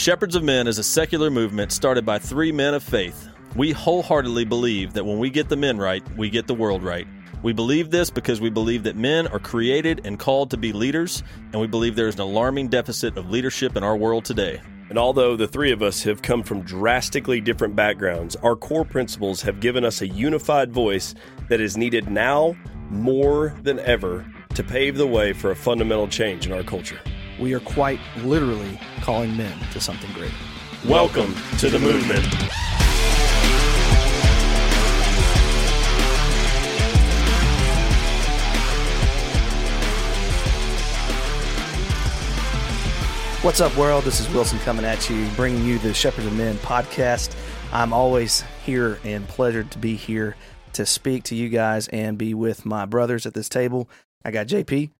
Shepherds of Men is a secular movement started by three men of faith. We wholeheartedly believe that when we get the men right, we get the world right. We believe this because we believe that men are created and called to be leaders, and we believe there is an alarming deficit of leadership in our world today. And although the three of us have come from drastically different backgrounds, our core principles have given us a unified voice that is needed now more than ever to pave the way for a fundamental change in our culture. We are quite literally calling men to something great. Welcome to the movement. What's up, world? This is Wilson coming at you, bringing you the Shepherds of Men podcast. I'm always here and pleasured to be here to speak to you guys and be with my brothers at this table. I got JP,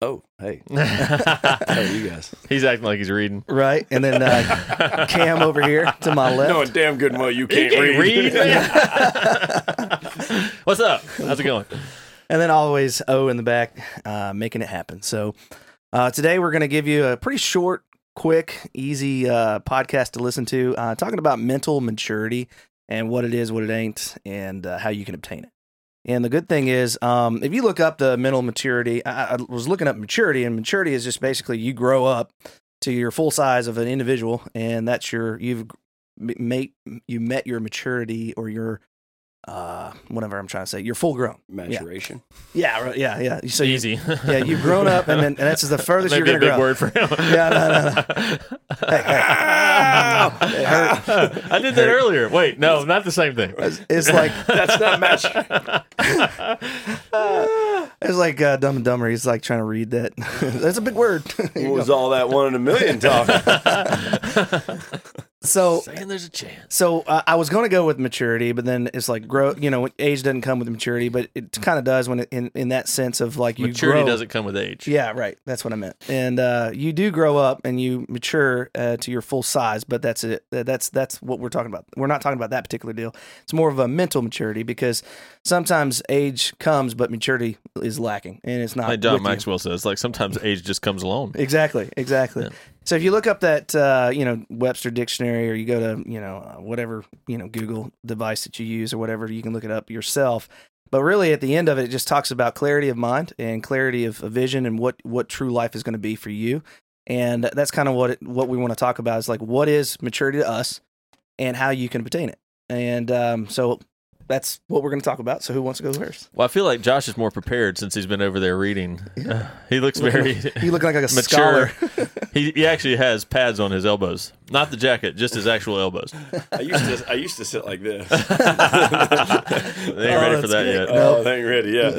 Oh, hey. How are you guys? He's acting like he's reading. right? And then uh, Cam over here to my left. Knowing damn good and well you can't, can't read. What's up? How's it going? And then always O in the back, uh, making it happen. So uh, today we're going to give you a pretty short, quick, easy uh, podcast to listen to, uh, talking about mental maturity and what it is, what it ain't, and uh, how you can obtain it. And the good thing is, um, if you look up the mental maturity, I, I was looking up maturity, and maturity is just basically you grow up to your full size of an individual, and that's your you've made you met your maturity or your uh whatever I'm trying to say, you're full grown. Maturation. Yeah, right, yeah, yeah. So you, Easy. yeah, you've grown up, and then and that's the furthest Maybe you're gonna big grow. word for him. Yeah, no, no, no. Hey, hey. I did that earlier. Wait, no, not the same thing. It's like That's not match. it's like uh, Dumb and Dumber. He's like trying to read that. that's a big word. What was all that one in a million talk? So Saying there's a chance. So uh, I was going to go with maturity, but then it's like grow. You know, age doesn't come with maturity, but it kind of does when it, in in that sense of like you Maturity grow. doesn't come with age. Yeah, right. That's what I meant. And uh, you do grow up and you mature uh, to your full size, but that's it. That's that's what we're talking about. We're not talking about that particular deal. It's more of a mental maturity because sometimes age comes, but maturity is lacking, and it's not. Like John with you. Maxwell says, like sometimes age just comes alone. Exactly, exactly. Yeah. So if you look up that uh, you know Webster dictionary, or you go to you know uh, whatever you know Google device that you use or whatever, you can look it up yourself. But really, at the end of it, it just talks about clarity of mind and clarity of, vision and what what true life is going to be for you. And that's kind of what it, what we want to talk about is like what is maturity to us and how you can obtain it. And um, so that's what we're going to talk about. So who wants to go first? Well, I feel like Josh is more prepared since he's been over there reading. he looks very He look like a mature. scholar. he, he actually has pads on his elbows, not the jacket, just his actual elbows. I used to I used to sit like this. They ain't ready for that good. yet. Oh, they ain't ready yet.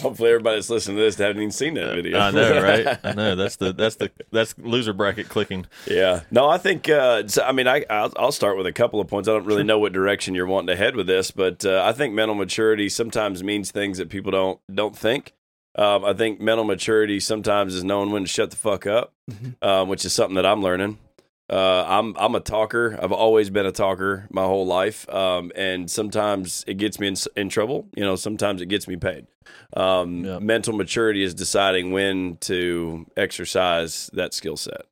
Hopefully, everybody that's listening to this haven't even seen that video. I know, right? I know. That's the that's the that's loser bracket clicking. Yeah. No, I think. Uh, I mean, I I'll, I'll start with a couple of points. I don't really know what direction you're wanting to head with this, but uh, I think mental maturity sometimes means things that people don't don't think. Um, I think mental maturity sometimes is knowing when to shut the fuck up, um, which is something that I'm learning. Uh, I'm I'm a talker. I've always been a talker my whole life, um, and sometimes it gets me in, in trouble. You know, sometimes it gets me paid. Um, Yeah. Mental maturity is deciding when to exercise that skill set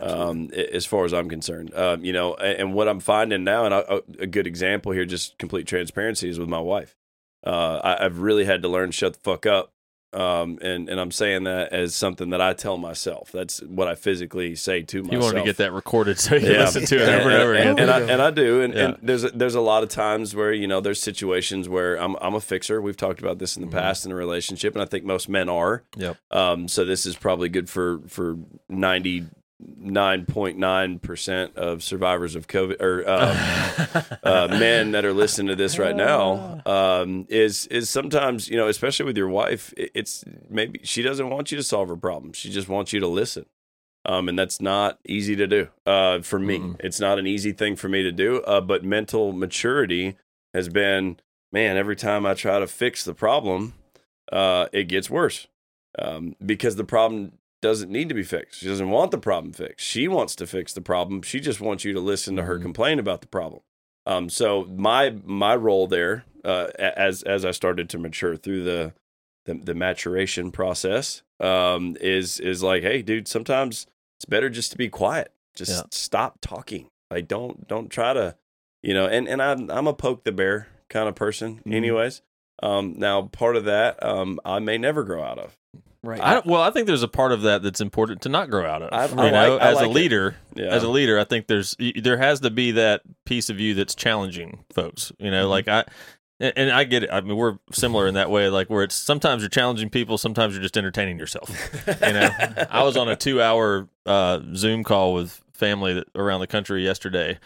um, as far as I'm concerned. Um, you know, and, and what I'm finding now, and I, a good example here, just complete transparency, is with my wife. Uh, I, I've really had to learn to shut the fuck up. Um, and, and I'm saying that as something that I tell myself. That's what I physically say to myself. You wanted to get that recorded so you Yeah. listen to it over and over and, and, I, and I do, and, Yeah. and there's a, there's a lot of times where you know there's situations where I'm I'm a fixer. We've talked about this in the Mm-hmm. past in a relationship, and I think most men are. Yep. Um, so this is probably good for for ninety nine point nine percent of survivors of COVID or um, uh, men that are listening to this right now. Um, is is sometimes you know, especially with your wife, it's maybe she doesn't want you to solve her problem. She just wants you to listen. Um, and that's not easy to do uh, for me. Mm-mm. It's not an easy thing for me to do. Uh, but mental maturity has been, man, every time I try to fix the problem, uh, it gets worse um, because the problem doesn't need to be fixed. She doesn't want the problem fixed. She wants to fix the problem. She just wants you to listen to her Mhm. complain about the problem. Um, so my my role there, uh, as as I started to mature through the the, the maturation process, um, is is like, hey, dude, sometimes it's better just to be quiet. Just Yeah. stop talking. Like don't don't try to, you know. And and I'm I'm a poke the bear kind of person, Mhm. anyways. Um, now part of that um, I may never grow out of. Right. I well, I think there's a part of that that's important to not grow out of. I- you I know, like- as like a leader, Yeah, as a leader, I think there's there has to be that piece of you that's challenging folks. You know, Mhm. like I. And and I get it. I mean, we're similar in that way. Like where it's sometimes you're challenging people, sometimes you're just entertaining yourself. You know, I was on a two-hour uh, Zoom call with family that, around the country yesterday.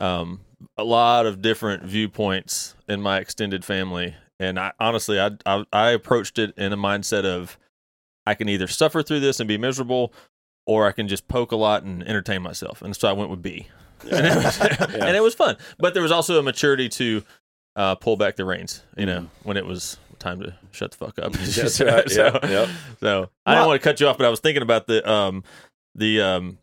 Um, a lot of different viewpoints in my extended family, and I honestly, I, I I approached it in a mindset of I can either suffer through this and be miserable, or I can just poke a lot and entertain myself. And so I went with B, and, it was, and it was fun. But there was also a maturity to uh, pull back the reins. You know, when it was time to shut the fuck up. Mm-hmm. That's right. so, Yep, yep. so I don't want to cut you off, but I was thinking about the um the um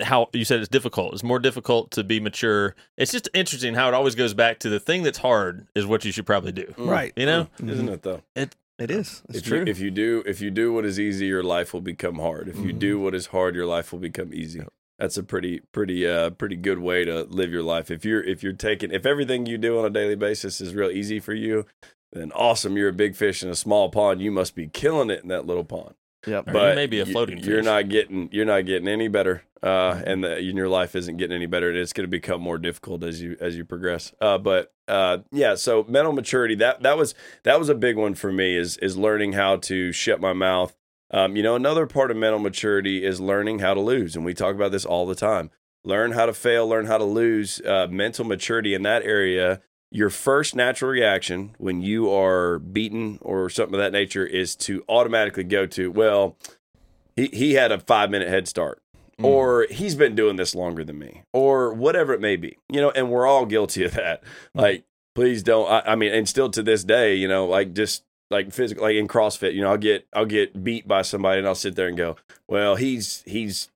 how you said it's difficult. It's more difficult to be mature. It's just interesting how it always goes back to the thing that's hard is what you should probably do. Right. You know? Mhm. isn't it though? It is. It's if true. you if you do if you do what is easy, your life will become hard. If you Mhm. do what is hard, your life will become easy. That's a pretty pretty uh pretty good way to live your life. If you're if you're taking if everything you do on a daily basis is real easy for you, then awesome. You're a big fish in a small pond. You must be killing it in that little pond. Yep. Or But may be a floating You're fish. not getting you're not getting any better, uh, and the, and your life isn't getting any better. And it's going to become more difficult as you as you progress. Uh, but uh, yeah, so mental maturity that that was that was a big one for me is is learning how to shut my mouth. Um, you know, another part of mental maturity is learning how to lose, and we talk about this all the time. Learn how to fail, learn how to lose. Uh, mental maturity in that area your first natural reaction when you are beaten or something of that nature is to automatically go to, well, he, he had a five minute head start, Mm. or he's been doing this longer than me, or whatever it may be, you know, and we're all guilty of that. Like, please don't, I, I mean, and still to this day, you know, like just like physical, like in CrossFit, you know, I'll get, I'll get beat by somebody and I'll sit there and go, well, he's, he's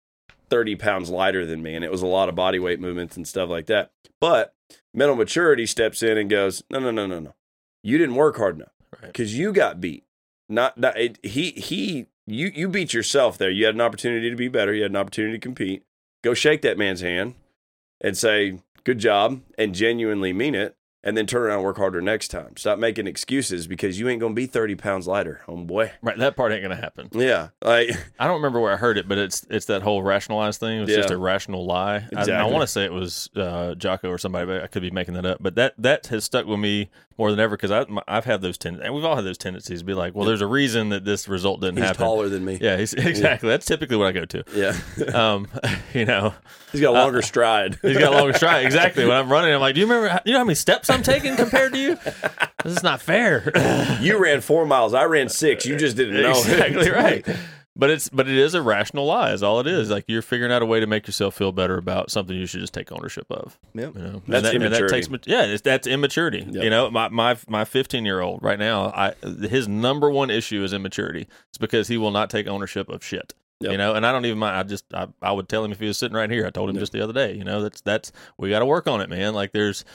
30 pounds lighter than me. And it was a lot of body weight movements and stuff like that. But mental maturity steps in and goes, no, no, no, no, no. You didn't work hard enough Right. because you got beat. Not, not it, he, he, you, you beat yourself there. You had an opportunity to be better. You had an opportunity to compete. Go shake that man's hand and say, good job, and genuinely mean it. And then turn around and work harder next time. Stop making excuses because you ain't going to be 30 pounds lighter, homeboy. Right, that part ain't gonna happen. Yeah. Like, I don't remember where I heard it, but it's it's that whole rationalized thing. It was just a rational lie. I- I, want to say it was uh, Jocko or somebody, but I could be making that up. But that that has stuck with me more than ever because I've had those ten, and we've all had those tendencies to be like, well, there's a reason that this result didn't happen. he's happen. taller than me. Yeah, he's, exactly. That's typically what I go to. Yeah. Um, you know, he's got a Uh, longer stride. he's got a longer stride. Exactly. When I'm running, I'm like, do you remember? You know how many steps I'm taking compared to you? This is not fair. you ran four miles. I ran six. You just didn't know. exactly right. But it's but it is a rational lie. Is all it is. Like you're figuring out a way to make yourself feel better about something you should just take ownership of. Yep. You know, And That's that, and immaturity. takes, yeah, it's, that's immaturity. Yep. You know, my my my 15 year old right now, I his number one issue is immaturity. It's because he will not take ownership of shit. Yep. You know, and I don't even mind. I just I, I would tell him if he was sitting right here. I told him Yep. just the other day. You know, that's that's we got to work on it, man. Like there's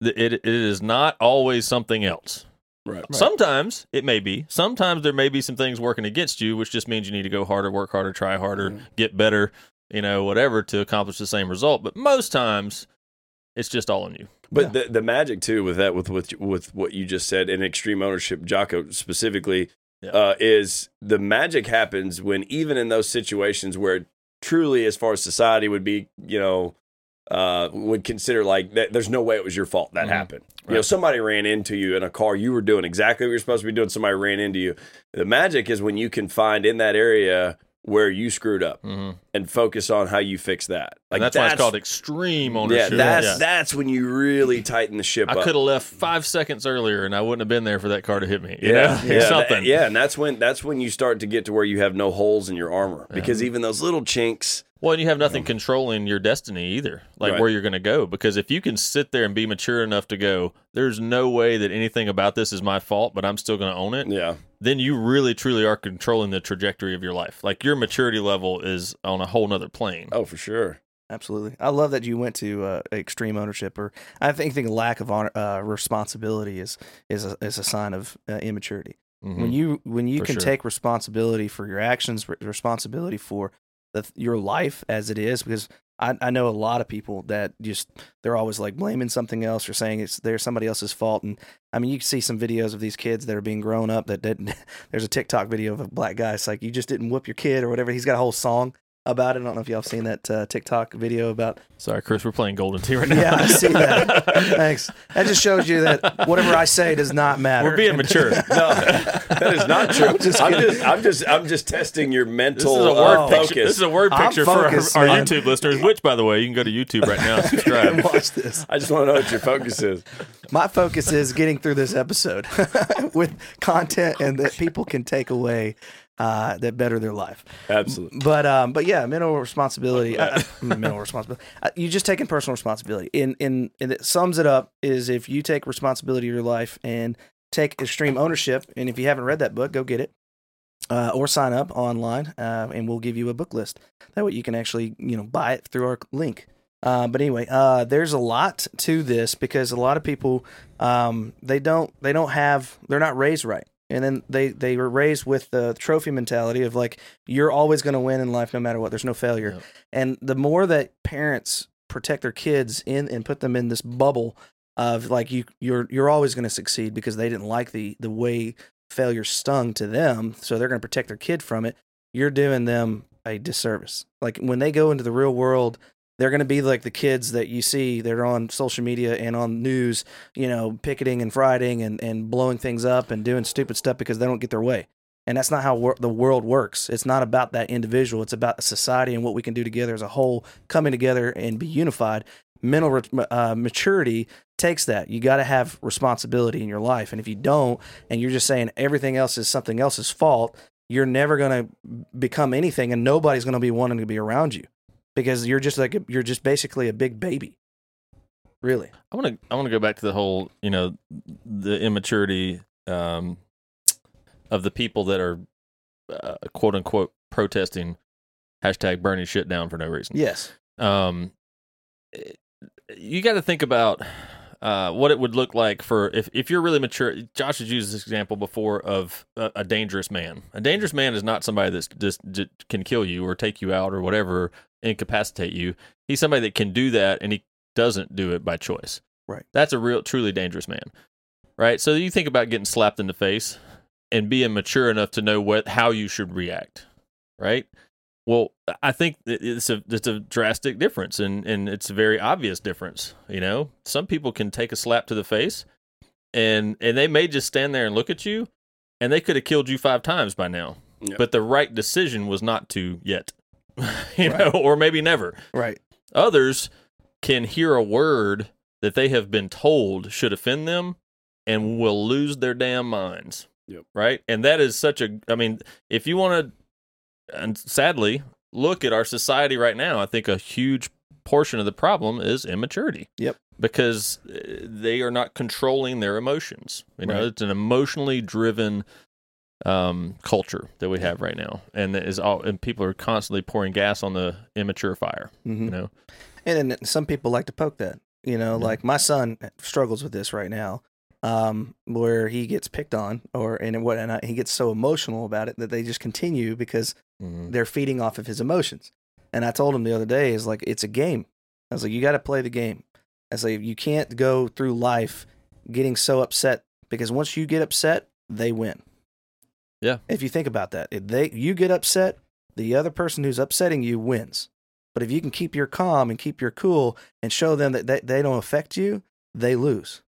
it it is not always something else. Right. Sometimes it may be. Sometimes there may be some things working against you, which just means you need to go harder, work harder, try harder, Mhm. get better, you know, whatever to accomplish the same result. But most times it's just all on you. But the the magic too with that with with with what you just said in extreme ownership, Jocko specifically, Yeah. uh, is the magic happens when even in those situations where truly, as far as society would be, you know, uh, would consider like that, there's no way it was your fault that Mhm. happened. You know, somebody ran into you in a car. You were doing exactly what you're supposed to be doing. Somebody ran into you. The magic is when you can find in that area where you screwed up Mm-hmm. and focus on how you fix that. Like and that's, why it's called extreme yeah, ownership. that's Yeah. that's when you really tighten the ship I could have left five seconds earlier and I wouldn't have been there for that car to hit me. You yeah, know? yeah, Something. that- yeah, and that's when that's when you start to get to where you have no holes in your armor because even those little chinks. Well, and you have nothing controlling your destiny either, like Right. where you're going to go. Because if you can sit there and be mature enough to go, there's no way that anything about this is my fault, but I'm still going to own it, Yeah, then you really truly are controlling the trajectory of your life. Like your maturity level is on a whole nother plane. oh for sure. Absolutely. I love that you went to uh, extreme ownership, or I think the lack of honor, uh, responsibility is is a, is a sign of uh, immaturity. Mhm. When you when you For can sure. take responsibility for your actions, re- responsibility for the, your life as it is, because I, I know a lot of people that just they're always like blaming something else or saying it's they're somebody else's fault. And I mean, you can see some videos of these kids that are being grown up that didn't. There's a TikTok video of a black guy. It's like you just didn't whoop your kid or whatever. He's got a whole song about it. I don't know if y'all have seen that uh, TikTok video about. Sorry, Chris, we're playing Golden Tee right now. Yeah, I see that. Thanks. That just shows you that whatever I say does not matter. We're being mature. No, that is not true. I'm just, I'm just, I'm just, I'm just testing your mental This mental is a word uh, picture. focus. This is a word I'm picture for our, our. YouTube listeners. Which, by the way, you can go to YouTube right now and subscribe. and watch this. I just want to know what your focus is. My focus is getting through this episode with content and that people can take away uh, that better their life. Absolutely. But um, but yeah, mental responsibility. Uh, mental responsibility. Uh, you just taking personal responsibility. In in and it sums it up is if you take responsibility of your life and take extreme ownership. And if you haven't read that book, go get it. Uh, or sign up online, uh, and we'll give you a book list. That way, you can actually, you know, buy it through our link. Uh, but anyway, uh, there's a lot to this because a lot of people, um, they don't, they don't have, they're not raised right and then they they were raised with the trophy mentality of like you're always going to win in life no matter what. There's no failure. Yep. and the more that parents protect their kids in and put them in this bubble of like you you're you're always going to succeed because they didn't like the the way failure stung to them so they're going to protect their kid from it you're doing them a disservice. Like when they go into the real world they're going to be like the kids that you see that are on social media and on news you know, picketing and rioting and, and blowing things up and doing stupid stuff because they don't get their way. And that's not how wor- the world works. It's not about that individual. It's about society and what we can do together as a whole, coming together and be unified. Mental re- uh, maturity takes that. You got to have responsibility in your life. And if you don't, and you're just saying everything else is something else's fault, you're never going to become anything and nobody's going to be wanting to be around you because you're just like, a, you're just basically a big baby. Really. I want to I want to go back to the whole you know the immaturity um, of the people that are uh, quote unquote protesting hashtag burning shit down for no reason. Yes. Um, you got to think about uh, what it would look like for if if you're really mature. Josh has used this example before of a, a dangerous man. A dangerous man is not somebody that just, just can kill you or take you out or whatever, incapacitate you. He's somebody that can do that and he doesn't do it by choice. Right. That's a real, truly dangerous man. Right. So you think about getting slapped in the face and being mature enough to know what how you should react. Right. Well, I think it's a it's a drastic difference, and and it's a very obvious difference. You know, some people can take a slap to the face, and and they may just stand there and look at you, and they could have killed you five times by now. But the right decision was not to yet, you know, or maybe never. Right. Others can hear a word that they have been told should offend them, and will lose their damn minds. Yep. Right, and that is such a. I mean, if you want to and sadly, look at our society right now. I think a huge portion of the problem is immaturity. Yep. Because uh, they are not controlling their emotions. You know, Right. it's an emotionally driven um, culture that we have right now, and that is all. And people are constantly pouring gas on the immature fire. hmm You know, And then some people like to poke that. You know, Yeah. like my son struggles with this right now, um, where he gets picked on, or and what, and I, he gets so emotional about it that they just continue because Mhm. they're feeding off of his emotions. And I told him the other day, is like it's a game. I was like, you got to play the game. I was like, you can't go through life getting so upset because once you get upset, they win. Yeah. If you think about that, if they you get upset, the other person who's upsetting you wins. But if you can keep your calm and keep your cool and show them that they, they don't affect you, they lose.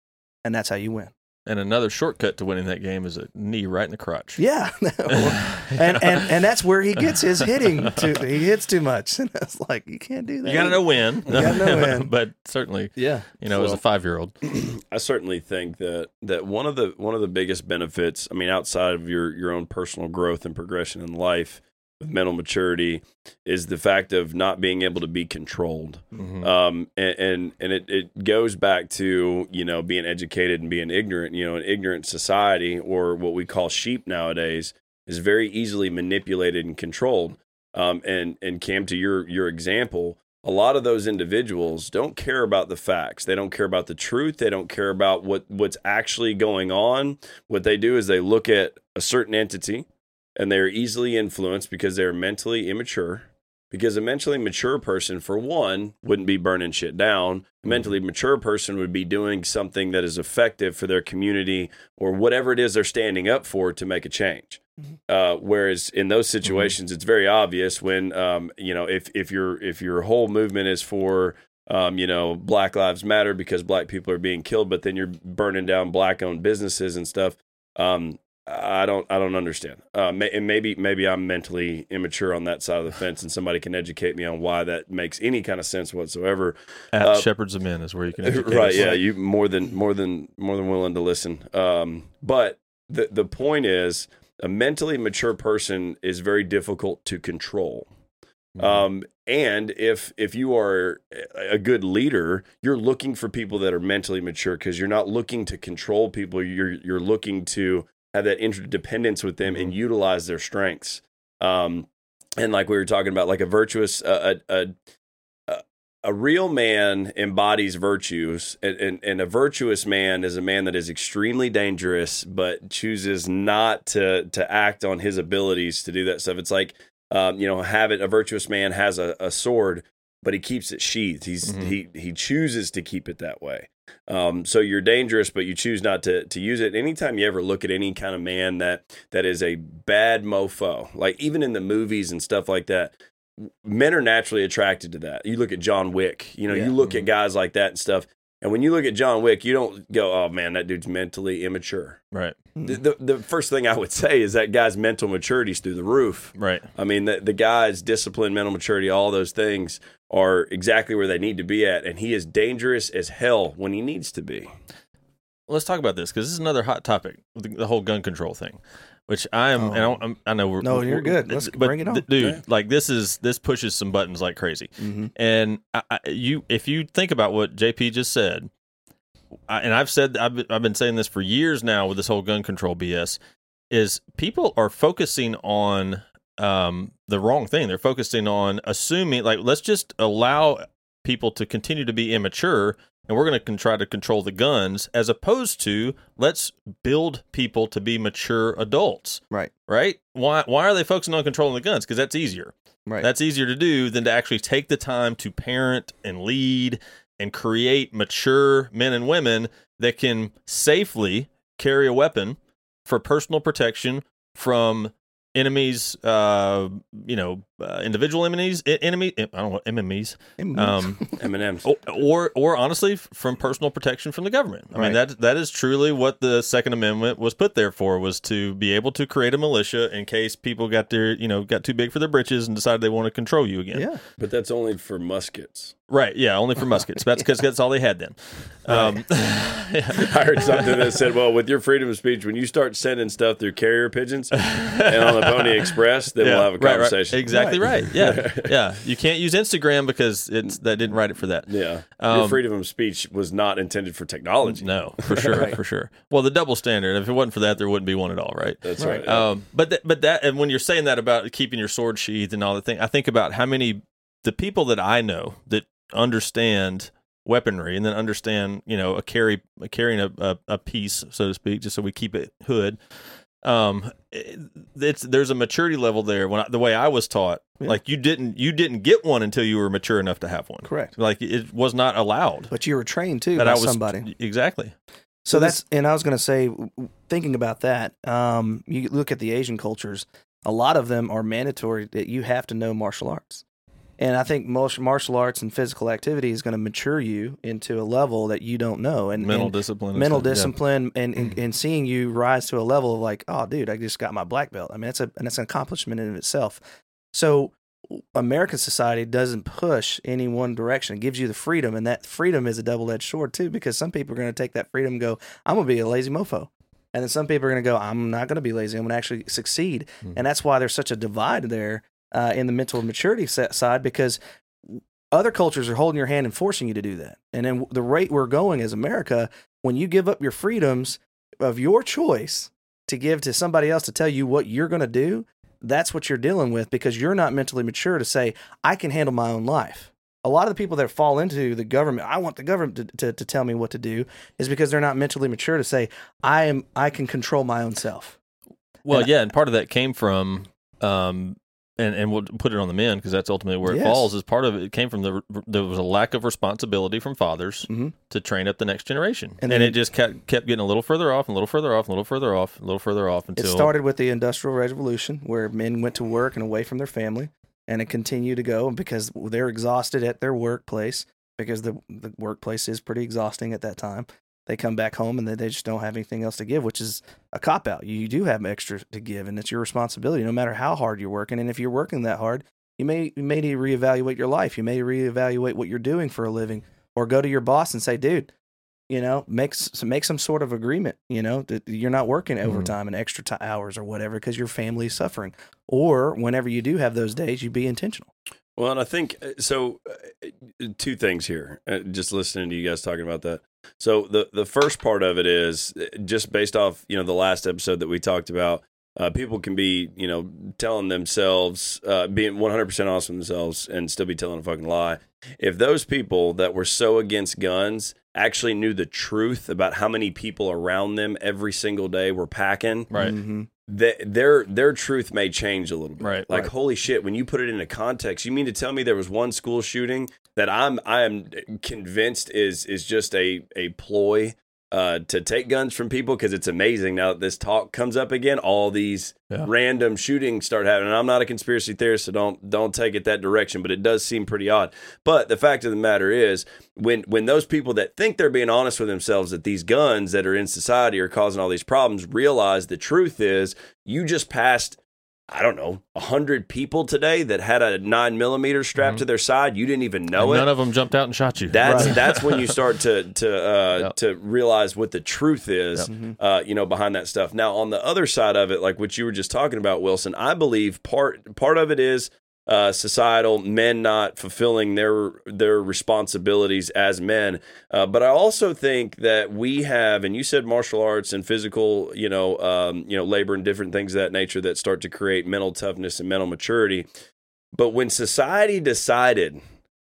And that's how you win. And another shortcut to winning that game is a knee right in the crotch. Yeah. and, and and that's where he gets his hitting too he hits too much. And it's like you can't do that. you got to know when. You gotta know when. but certainly, Yeah. you know, as a five year old. I certainly think that that one of the one of the biggest benefits, I mean, outside of your your own personal growth and progression in life with mental maturity, is the fact of not being able to be controlled. Mhm. Um, and and, and it, it goes back to you know being educated and being ignorant. You know, an ignorant society or what we call sheep nowadays is very easily manipulated and controlled. Um, and and Cam, to your your example, a lot of those individuals don't care about the facts. They don't care about the truth. They don't care about what what's actually going on. What they do is they look at a certain entity and they're easily influenced because they're mentally immature because a mentally mature person, for one, wouldn't be burning shit down. A mentally mature person would be doing something that is effective for their community or whatever it is they're standing up for to make a change. Uh, whereas in those situations, it's very obvious when um, you know if if your if your whole movement is for um, you know Black Lives Matter because black people are being killed, but then you're burning down black owned businesses and stuff. Um, I don't I don't understand. Uh, may, and maybe maybe I'm mentally immature on that side of the fence, and somebody can educate me on why that makes any kind of sense whatsoever. At Uh, Shepherds of Men is where you can educate right us. yeah you more than more than more than willing to listen um but the the point is a mentally mature person is very difficult to control Mhm. um and if if you are a good leader you're looking for people that are mentally mature because you're not looking to control people you're you're looking to have that interdependence with them and utilize their strengths. Um and like we were talking about like a virtuous uh, a, a a a real man embodies virtues and, and, and a virtuous man is a man that is extremely dangerous but chooses not to to act on his abilities to do that stuff. It's like um, you know have it a virtuous man has a, a sword but he keeps it sheathed. He's Mhm. he he chooses to keep it that way um, so you're dangerous but you choose not to to use it anytime you ever look at any kind of man that that is a bad mofo like even in the movies and stuff like that men are naturally attracted to that. You look at John Wick, you know, Yeah. you look at guys like that and stuff. And when you look at John Wick, you don't go, "Oh man, that dude's mentally immature." Right. The, the, the first thing I would say is that guy's mental maturity's through the roof. Right. I mean, the, the guy's discipline, mental maturity, all those things are exactly where they need to be at, and he is dangerous as hell when he needs to be. Let's talk about this because this is another hot topic, the, the whole gun control thing, which I am. Oh. and I, I'm, I know we're No, you're we're- good. Let's but bring it on. th- dude. Yeah. Like this is this pushes some buttons like crazy. Mhm. And I, I, you, if you think about what JP just said, I, and I've said I've I've been saying this for years now with this whole gun control BS, is people are focusing on um, the wrong thing. They're focusing on assuming like let's just allow people to continue to be immature and we're going to try to control the guns as opposed to let's build people to be mature adults Right. right why why are they focusing on controlling the guns because that's easier Right. that's easier to do than to actually take the time to parent and lead and create mature men and women that can safely carry a weapon for personal protection from enemies uh you know uh, individual enemies enemy i don't know enemies um M&M's. or, or or honestly from personal protection from the government. I mean that that is truly what the Second Amendment was put there for was to be able to create a militia in case people got their you know got too big for their britches and decided they want to control you again. yeah. But that's only for muskets. Right? Yeah, only for muskets. That's because that's all they had then. Um, yeah. I heard something that said, "Well, with your freedom of speech, when you start sending stuff through carrier pigeons and on the Pony Express, then we'll have a right, right. conversation." Exactly right. Yeah, yeah. You can't use Instagram because it's that didn't write it for that. Yeah, Um, your freedom of speech was not intended for technology. No, for sure, Right. for sure. Well, the double standard. If it wasn't for that, there wouldn't be one at all, right? That's Right. right. Um, but th- but that and when you're saying that about keeping your sword sheathed and all that thing, I think about how many the people that I know that understand weaponry and then understand you know a carry a carrying a, a, a piece so to speak, just so we keep it hood. Um, it- it's there's a maturity level there. When I, the way I was taught, Yeah. like you didn't you didn't get one until you were mature enough to have one. Correct. Like it was not allowed. But you were trained too That by I was somebody. exactly. So So this- that's, and I was going to say, thinking about that, um, you look at the Asian cultures, a lot of them are mandatory that you have to know martial arts. And I think most martial arts and physical activity is going to mature you into a level that you don't know. And Mental and discipline. and mental stuff, yeah. discipline and, and, and seeing you rise to a level of like, oh, dude, I just got my black belt. I mean, that's a, and that's an accomplishment in itself. So American society doesn't push any one direction. It gives you the freedom, and that freedom is a double edged sword too, because some people are going to take that freedom and go, I'm going to be a lazy mofo. And then some people are going to go, I'm not going to be lazy. I'm going to actually succeed. Mhm. And that's why there's such a divide there uh, in the mental maturity side because other cultures are holding your hand and forcing you to do that. And then the rate we're going as America, when you give up your freedoms of your choice to give to somebody else to tell you what you're going to do, that's what you're dealing with because you're not mentally mature to say, I can handle my own life. A lot of the people that fall into the government, I want the government to, to, to tell me what to do, is because they're not mentally mature to say, I am I can control my own self. Well, And- yeah, and part of that came from um, and and we'll put it on the men because that's ultimately where it Yes. falls. Is part of it, it came from the there was a lack of responsibility from fathers Mhm. to train up the next generation, And and, then- it just kept kept getting a little further off, and a little further off, and a little further off, a little further off until It started with the Industrial Revolution, where men went to work and away from their family, and it continued to go because they're exhausted at their workplace because the the workplace is pretty exhausting at that time. They come back home and then they just don't have anything else to give, which is a cop out. You do have extra to give, and it's your responsibility, no matter how hard you're working. And if you're working that hard, you may you may need to reevaluate your life. You may reevaluate what you're doing for a living, or go to your boss and say, "Dude, you know, make make some sort of agreement. You know, that you're not working Mm-hmm. overtime and extra ti hours or whatever because your family is suffering. Or whenever you do have those days, you be intentional. Well, and I think uh, so. Uh, two things here. Uh, just listening to you guys talking about that. So the the first part of it is uh, just based off you know the last episode that we talked about. Uh, people can be you know telling themselves uh, being one hundred percent honest with themselves and still be telling a fucking lie. If those people that were so against guns actually knew the truth about how many people around them every single day were packing, right. Mhm. th- their their truth may change a little bit. Right, Like right. holy shit, when you put it into context, you mean to tell me there was one school shooting that I'm I am convinced is is just a a ploy uh, to take guns from people because it's amazing now that this talk comes up again. All these Yeah. random shootings start happening. And I'm not a conspiracy theorist, so don't don't take it that direction. But it does seem pretty odd. But the fact of the matter is, when when those people that think they're being honest with themselves that these guns that are in society are causing all these problems realize the truth is you just passed. I don't know, a hundred people today that had a nine millimeter strapped to their side. You didn't even know And it. none of them jumped out and shot you. That's Right. that's when you start to to uh, Yep. to realize what the truth is, uh, you know, behind that stuff. Now, on the other side of it, like what you were just talking about, Wilson, I believe part part of it is uh, societal men not fulfilling their their responsibilities as men, uh, but I also think that we have, and you said martial arts and physical, you know, um, you know, labor and different things of that nature that start to create mental toughness and mental maturity. But when society decided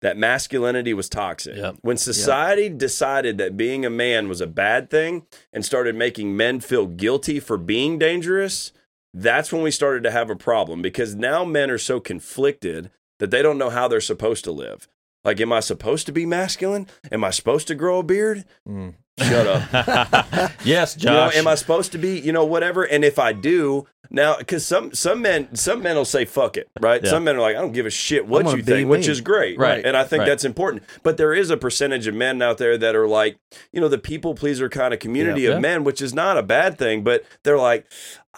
that masculinity was toxic. Yep. When society decided that being a man was a bad thing and started making men feel guilty for being dangerous, that's when we started to have a problem because now men are so conflicted that they don't know how they're supposed to live. Like, am I supposed to be masculine? Am I supposed to grow a beard? Mm. Shut up. yes, You know, Josh. am I supposed to be, you know, whatever? And if I do, now because some some men some men will say fuck it, right? Yeah. Some men are like, I don't give a shit what you think, which is great, Right. And I think Right. that's important. But there is a percentage of men out there that are like, you know, the people pleaser kind of community Yeah. of Yeah. men, which is not a bad thing, but they're like.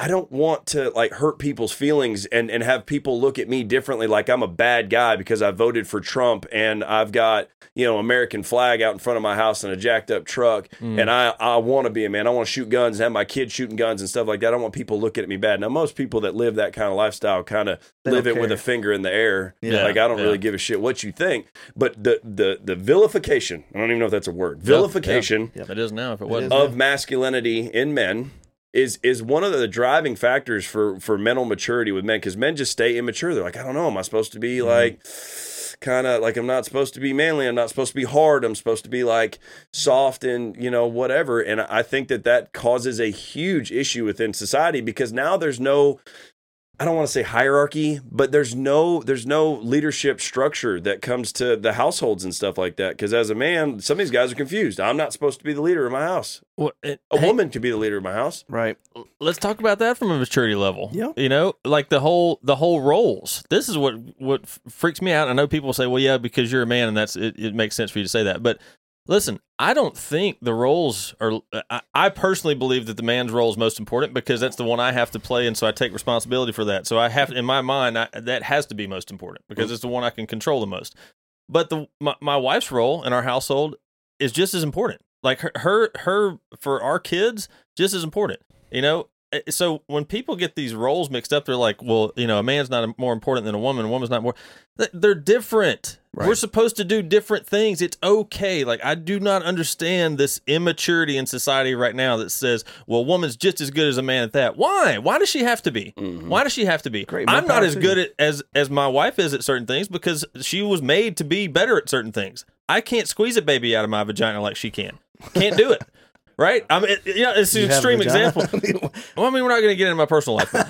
I don't want to like hurt people's feelings and, and have people look at me differently like I'm a bad guy because I voted for Trump and I've got, you know, American flag out in front of my house and a jacked up truck Mm. and I, I want to be a man. I want to shoot guns and have my kids shooting guns and stuff like that. I don't want people looking at me bad. Now most people that live that kind of lifestyle kind of live don't it with a finger in the air. Yeah. Like I don't Yeah. really give a shit what you think. But the the the vilification, I don't even know if that's a word. Vilification Yeah, It is now. If it wasn't, is. of masculinity in men is is one of the driving factors for for mental maturity with men because men just stay immature. They're like, I don't know, am I supposed to be Mm-hmm. like kind of like I'm not supposed to be manly. I'm not supposed to be hard. I'm supposed to be like soft and you know whatever. And I think that that causes a huge issue within society because now there's no I don't want to say hierarchy, but there's no there's no leadership structure that comes to the households and stuff like that. Because as a man, some of these guys are confused. I'm not supposed to be the leader of my house. Well, it- A hey, woman could be the leader of my house. Right. let's talk about that from a maturity level. Yeah. You know, like the whole the whole roles. This is what what freaks me out. I know people say, "Well, yeah, because you're a man, and that's it, it makes sense for you to say that." But listen, I don't think the roles are. I, I personally believe that the man's role is most important because that's the one I have to play, and so I take responsibility for that. So I have, in my mind, I, that has to be most important because mm. it's the one I can control the most. But the my, my wife's role in our household is just as important. Like her, her, her for our kids, just as important. You know, so when people get these roles mixed up, they're like, well, you know, a man's not more important than a woman, a woman's not more. They're different. Right. We're supposed to do different things. It's okay. Like I do not understand this immaturity in society right now that says, well, a woman's just as good as a man at that. Why? Why does she have to be? Mm-hmm. Why does she have to be? Great, I'm not as good at as as my wife is at certain things because she was made to be better at certain things. I can't squeeze a baby out of my vagina like she can. Can't do it. Right? I mean, it, yeah, it's an You extreme example. Well, I mean, we're not going to get into my personal life. no,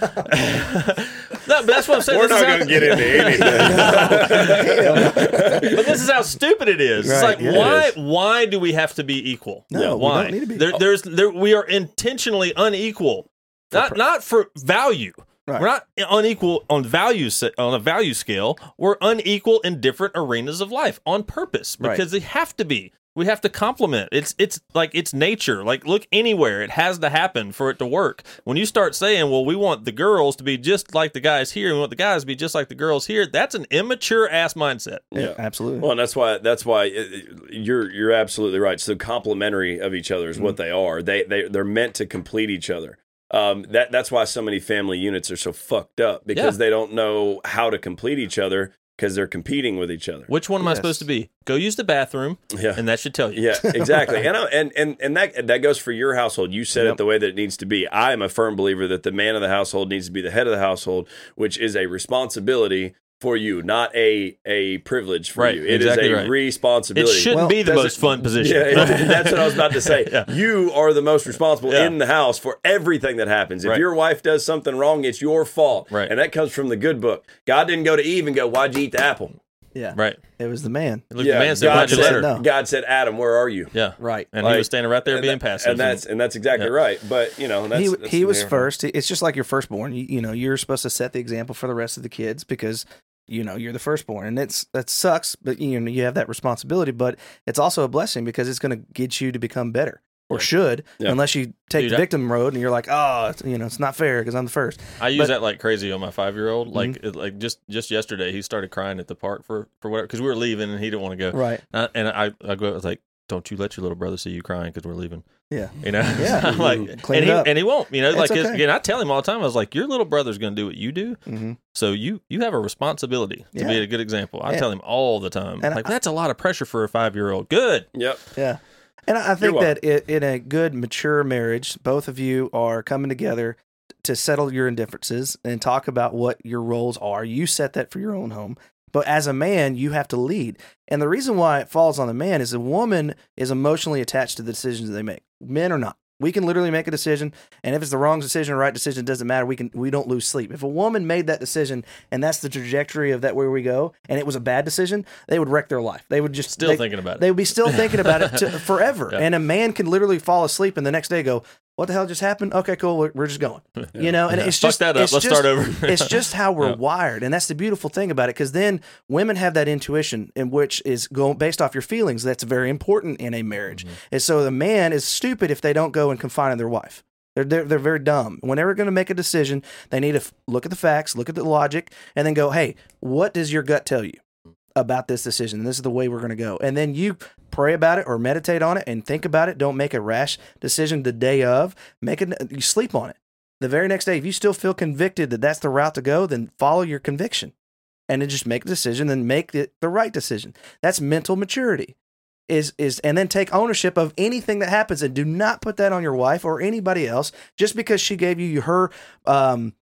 but that's what I'm saying. We're This is not how- going to get into anything. but this is how stupid it is. it's like yeah. why It is. why do we have to be equal? No, we why? don't need to be. There, there's there we are intentionally unequal. Not not for value. Right. We're not unequal on value on a value scale. We're unequal in different arenas of life on purpose Right. because they have to be. We have to complement. It's it's like it's nature. Like look anywhere, it has to happen for it to work. When you start saying, "Well, we want the girls to be just like the guys here, and we want the guys to be just like the girls here," that's an immature ass mindset. Yeah. absolutely. Well, and that's why that's why it- it- you're you're absolutely right. So complementary of each other is what Mm-hmm. they are. They they they're meant to complete each other. Um, that that's why so many family units are so fucked up because Yeah. they don't know how to complete each other because they're competing with each other. Which one am I supposed to be? Go use the bathroom, Yeah. and that should tell you. Yeah, exactly. and, I, and and and that that goes for your household. You said Yep. it the way that it needs to be. I am a firm believer that the man of the household needs to be the head of the household, which is a responsibility for you, not a a privilege for Right, you. It is exactly a right. It responsibility. shouldn't Well, be the most it- fun position. Yeah, it- that's what I was about to say. Yeah. You are the most responsible Yeah. in the house for everything that happens. If Right. your wife does something wrong, it's your fault. Right. And that comes from the good book. God didn't go to Eve and go, Why'd you eat the apple? yeah, Right. it was the man. Look, the man said, God "Why'd you let said, her?" No. God said, Adam, where are you? Yeah. Right. And he was standing right there and being that- passive. And that's and that's exactly Yeah. right. But you know, that's, he that's he was first. It's just like your firstborn. You, you know, you're supposed to set the example for the rest of the kids because you know you're the firstborn, and it's that sucks. But you know you have that responsibility, but it's also a blessing because it's going to get you to become better. Or should, Yeah. unless you take Dude, the I- victim road and you're like, oh, it's- you know, it's not fair because I'm the first. I use but- that like crazy on my five year old. Like, Mm-hmm. it, like just just yesterday, he started crying at the park for for whatever because we were leaving and he didn't want to go. Right. And I I go I was like, don't you let your little brother see you crying because we're leaving. Yeah. You know. Yeah. Like, Clean and he up. and he won't. You know, It's like okay. and I tell him all the time. I was like, your little brother's going to do what you do. hmm So you you have a responsibility to Yeah. be a good example. I And- tell him all the time. and like I- that's a lot of pressure for a five year old. Good. Yep. Yeah. And I I think that i in a good, mature marriage, both of you are coming together to settle your indifferences and talk about what your roles are. You set that for your own home. But as a man, you have to lead. And the reason why it falls on the man is a woman is emotionally attached to the decisions that they make. Men or not. We can literally make a decision, and if it's the wrong decision or right decision, it doesn't matter. We can we don't lose sleep. If a woman made that decision and that's the trajectory of that where we go, and it was a bad decision, they would wreck their life. They would just Still they- thinking about it. they would be still thinking about it to, forever. Yeah. And a man can literally fall asleep and the next day go, "What the hell just happened?" Okay, cool. We're, we're just going. You know, and Yeah. it's Fuck just that up. Let's just- start over. it's just how we're Yeah. wired, and that's the beautiful thing about it. Because then women have that intuition, in which is going based off your feelings. That's very important in a marriage. Mm-hmm. And so the man is stupid if they don't go and confide in their wife. They're, they're, they're very dumb. Whenever they're going to make a decision, they need to f- look at the facts, look at the logic, and then go, hey, what does your gut tell you about this decision? And this is the way we're going to go. And then you pray about it or meditate on it and think about it. Don't make a rash decision the day of. Make it, you sleep on it. The very next day, if you still feel convicted that that's the route to go, then follow your conviction and then just make a decision and make it the right decision. That's mental maturity. Is is and then take ownership of anything that happens and do not put that on your wife or anybody else just because she gave you her um,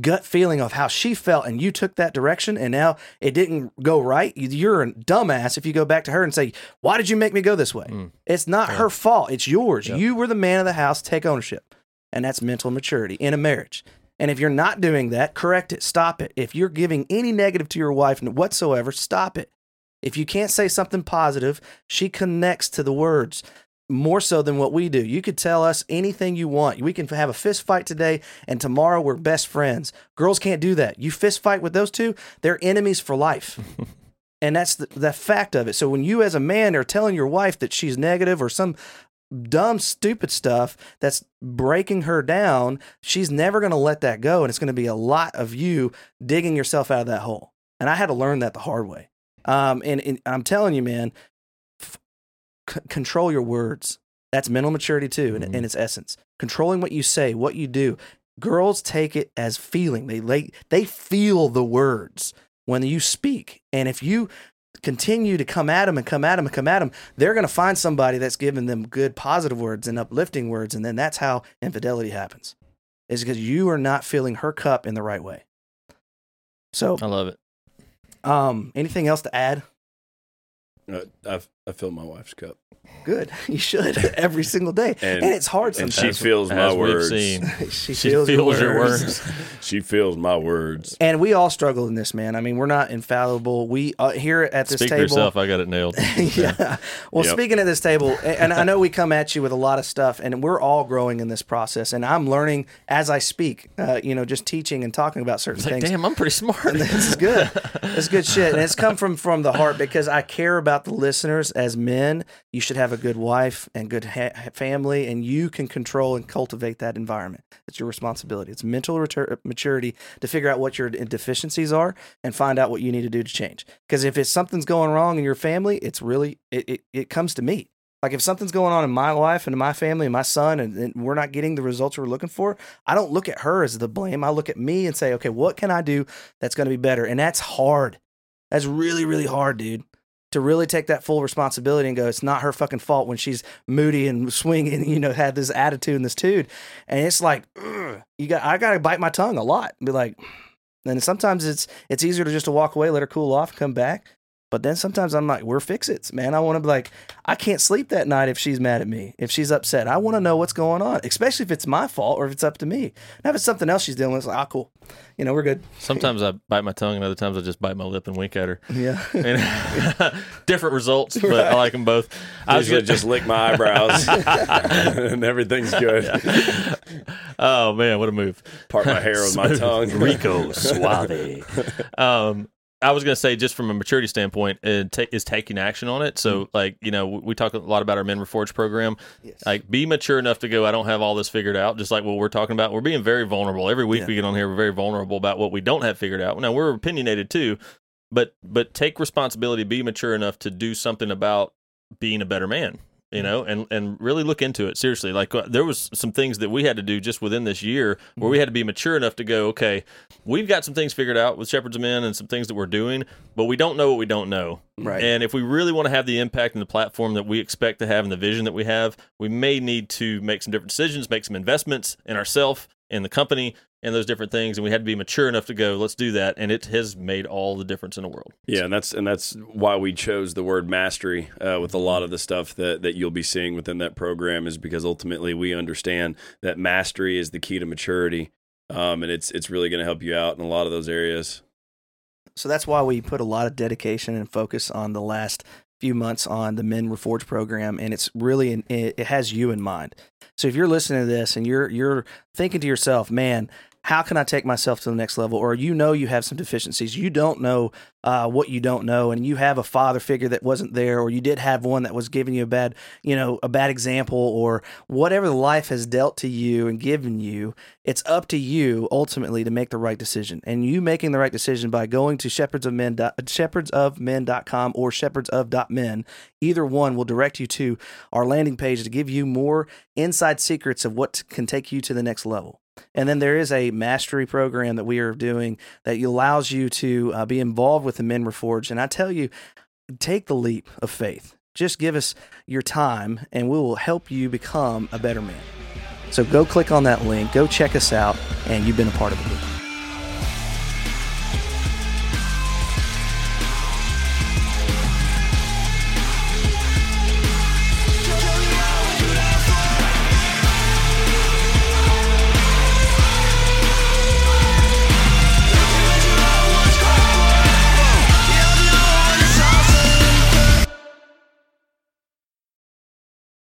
gut feeling of how she felt and you took that direction and now it didn't go right. You're a dumbass if you go back to her and say, "Why did you make me go this way?" Mm. It's not Yeah. her fault. It's yours. Yep. You were the man of the house. Take ownership, and that's mental maturity in a marriage. And if you're not doing that, correct it. Stop it. If you're giving any negative to your wife whatsoever, stop it. If you can't say something positive, she connects to the words more so than what we do. You could tell us anything you want. We can have a fist fight today, and tomorrow we're best friends. Girls can't do that. You fist fight with those two, they're enemies for life. and that's the, the fact of it. So when you, as a man, are telling your wife that she's negative or some dumb, stupid stuff that's breaking her down, she's never going to let that go. And it's going to be a lot of you digging yourself out of that hole. And I had to learn that the hard way. Um, and, and I'm telling you, man, c- control your words. That's mental maturity too, in, Mhm. in its essence. Controlling what you say, what you do. Girls take it as feeling. They they, they feel the words when you speak. And if you continue to come at them and come at them and come at them, they're going to find somebody that's giving them good positive words and uplifting words. And then that's how infidelity happens. Is because you are not filling her cup in the right way. So, I love it. um, anything else to add? Uh, I've I fill my wife's cup, Good. You should every single day. And, And- it's hard and she feels my As we've words. seen. she She feels, your feels your words. words. She feels my words. And we all struggle in this, man. I mean, we're not infallible. We uh, here at this Speak for table. yourself. I got it nailed. yeah. Well, Yep. speaking of this table, and I know we come at you with a lot of stuff, and we're all growing in this process. And I'm learning as I speak. Uh, you know, just teaching and talking about certain like, things. damn, I'm pretty smart. this is good. It's good shit, and it's come from from the heart because I care about the listeners. As men, you should have a good wife and good ha- family, and you can control and cultivate that environment. It's your responsibility. It's mental retur- uh, maturity to figure out what your deficiencies are and find out what you need to do to change. Because if it's something's going wrong in your family, it's really it it, it comes to me. Like if something's going on in my life and in my family and my son, and, and we're not getting the results we're looking for, I don't look at her as the blame. I look at me and say, okay, what can I do that's going to be better? And that's hard. That's really, really hard, dude. To really take that full responsibility and go, it's not her fucking fault when she's moody and swinging, you know, had this attitude and this dude. And it's like, you got, I got to bite my tongue a lot be like, and sometimes it's it's easier to just to walk away, let her cool off, come back. But then sometimes I'm like, we're fix its, man. I want to be like, I can't sleep that night if she's mad at me, if she's upset. I want to know what's going on, especially if it's my fault or if it's up to me. Now, if it's something else she's dealing with, it's like, ah, cool. You know, we're good. Sometimes I bite my tongue, and other times I just bite my lip and wink at her. Yeah. And different results, but I like them both. I was usually gonna- just lick my eyebrows, and everything's good. oh man, what a move! Part my hair with my tongue. Rico Suave. um, I was going to say, just from a maturity standpoint, it ta- is taking action on it. So, mm-hmm. like, you know, we talk a lot about our Men Reforged program. Yes. Like, be mature enough to go, I don't have all this figured out. Just like what we're talking about. We're being very vulnerable. Every week Yeah. we get on here, we're very vulnerable about what we don't have figured out. Now, we're opinionated too, but but take responsibility, be mature enough to do something about being a better man. You know, and and really look into it seriously. Like uh, there was some things that we had to do just within this year where we had to be mature enough to go. Okay, we've got some things figured out with Shepherds of Men and some things that we're doing, but we don't know what we don't know. Right. And if we really want to have the impact and the platform that we expect to have and the vision that we have, we may need to make some different decisions, make some investments in ourselves, in the company, and those different things. And we had to be mature enough to go, let's do that. And it has made all the difference in the world. Yeah, and that's and that's why we chose the word mastery uh, with a lot of the stuff that that you'll be seeing within that program is because ultimately we understand that mastery is the key to maturity, um, and it's it's really going to help you out in a lot of those areas. So that's why we put a lot of dedication and focus on the last few months on the Men Reforged program, and it's really in, it it has you in mind. So if you're listening to this and you're you're thinking to yourself, man. How can I take myself to the next level? Or you know you have some deficiencies. You don't know uh, what you don't know, and you have a father figure that wasn't there, or you did have one that was giving you a bad, you know, a bad example, or whatever life has dealt to you and given you. It's up to you ultimately to make the right decision, and you making the right decision by going to shepherds of men shepherdsofmen.com or shepherdsof.men. Either one will direct you to our landing page to give you more inside secrets of what can take you to the next level. And then there is a mastery program that we are doing that allows you to uh, be involved with the Men Reforged. And I tell you, take the leap of faith. Just give us your time, and we will help you become a better man. So go click on that link, go check us out, and you've been a part of the group.